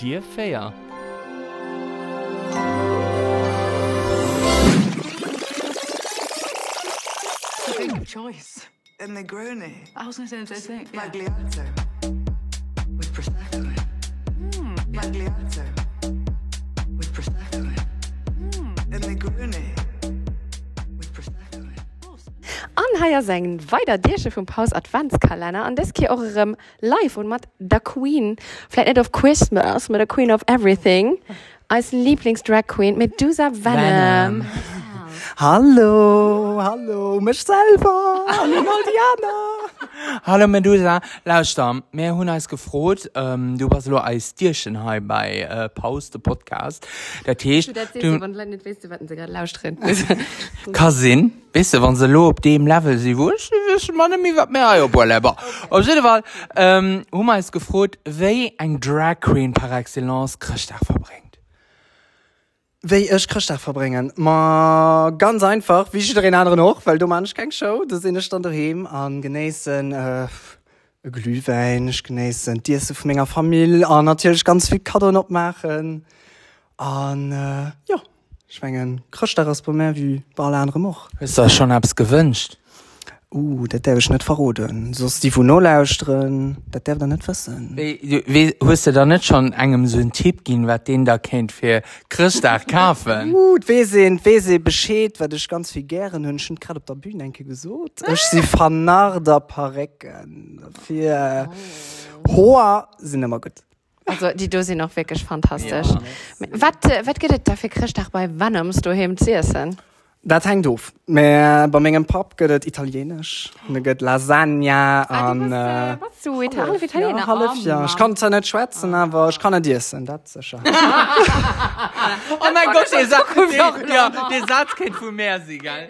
dir fair. Good choice. and Negroni, I was going to say the same thing. Yeah. Magliato, With Prosecco in. Hmm. Magliato, With Prosecco in. Hmm. and Negroni. haier sengen weider Dirsche vum Paus Adventskalender an des ki eurem live und mat der Queen vielleicht net of Christmas mit der Queen of everything als Lieblingsdrag Queen mit Dusa Venom. Venom. Hallo, hallo, mech selber, Hallo Diana. Hallo Medusa Laustamm Meer hunn eis gefrot ähm, du was lo eis Dirchen hai bei äh, Pause de Podcast. Der Tee Kasin wisse wann se lo op deem Level si wuch man mi wat Meer Boerleber Op Wal hummer eis gefrot wéi eng Drag Queen par excellence krchtach verbrennt Wie ich Christoph verbringen? Ma ganz einfach, wie den anderen noch, weil du manchmal keine Show, sind ich dann daheim an genießen äh, ein Glühwein, genießen die von meiner Familie, und natürlich ganz viel Kado noch machen. Und äh, ja, ich meine, Christoph ist bei mir wie bei allen anderen auch. Ist das schon abs gewünscht? Uh, das darf ich nicht verraten. So ist die von noch lauschen, das darf er nicht wissen. Wie, wie, hast du da nicht schon einem so einen Tipp geben, was den da kennt für Christoph kaufen? Gut, wir sind, wir sind Bescheid, weil ich ganz viel gerne und schon gerade auf der Bühne denke gesagt. Ich sie vernarder Parecken. Für hoher sind immer gut. Also die Dose noch wirklich fantastisch. Ja. Was was geht es da für Christoph bei Venoms du hem essen? Dat heng doof. Me bei menggem Pap gëtt italienisch ne gëtt Lasagna an ah, äh, ja, Ich kann ze net schwätzen, awer ich kann Dissen dat zecher. oh mein Gott de Satz kennt vu Meer se ge.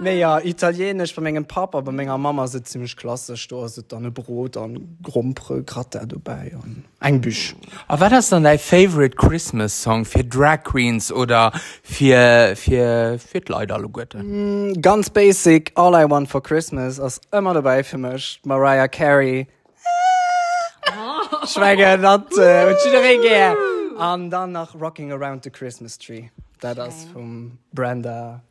Ne ja italienisch bei menggem Papa bei méger Mama se ziemlich klasse sto se an e Brot an Grumpre Gratter dobäi an eng Büch. A wat ass an dei favorite Christmas Song fir Drag Queens oder fir äh, Fileider Gotte. Mm, ganz basic all I want for Christmas ass ëmmer dabei firmech Mariah Carey. Schwege dat ge an dann nach Rocking around the Christmas tree. Dat ass vum Brenda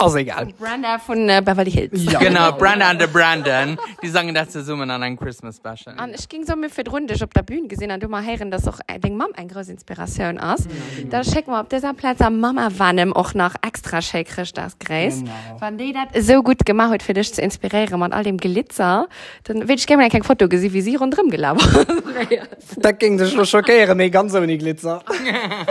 Also egal. Brenda von äh, Beverly Hills. Ja. Genau, Brandon and the Brandon, die sagen das zusammen an einem Christmas Special. Und ich ging so mit für rundisch auf der Bühne gesehen und du mal hören, dass auch äh, den Mom eine große Inspiration ist. Da checken wir, ob dieser Platz am Mama Wannem auch noch extra schick kriegt, das Grace. Genau. Wenn die das so gut gemacht hat, für dich zu inspirieren mit all dem Glitzer, dann will ich gerne mal kein Foto gesehen, wie sie rundherum gelaufen Da ging das schon schockieren, nee, ganz ohne Glitzer.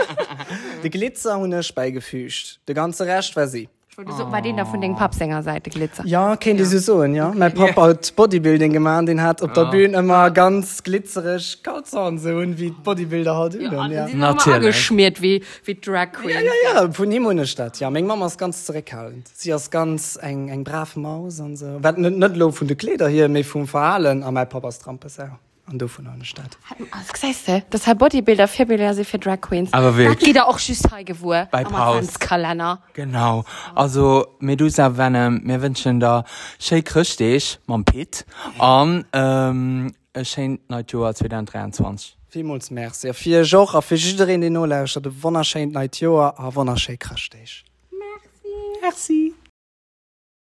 die Glitzer haben ich beigefügt. Der ganze Rest war sie. So, War den da von den Popsänger-Seite Glitzer. Ja, kennt ja. diese so, ja. Mein Papa hat Bodybuilding gemacht, den hat auf der Bühne immer ganz glitzerig Kalzahn so und wie Bodybuilder hat ja, Und ja. die sind Natürlich. geschmiert wie, wie Drag Queen. Ja, ja, ja, von ihm ohne Stadt. Ja, meine Mama ist ganz zurückhaltend. Sie ist ganz eng, eng brave Maus und so. Wird nicht, nicht nur von den Kleider hier, mehr vom Verhalten, aber mein Papa ist Trampes auch. Und du von einer Stadt. Was sagst du? Das hat Bodybuilder, vier Bilder sind für Drag Queens. Aber wirklich. Das geht auch schüss geworden. Bei Pause. Kalender. Genau. Also, Medusa Venom, wir wünschen da schön richtig, man Pit, und, ähm, ein schönes neues Jahr 2023. Vielmals merci. Für Joch, für jeden, den noch lauscht, ein wunderschönes neues Jahr, ein wunderschönes Christlich. Merci. Merci.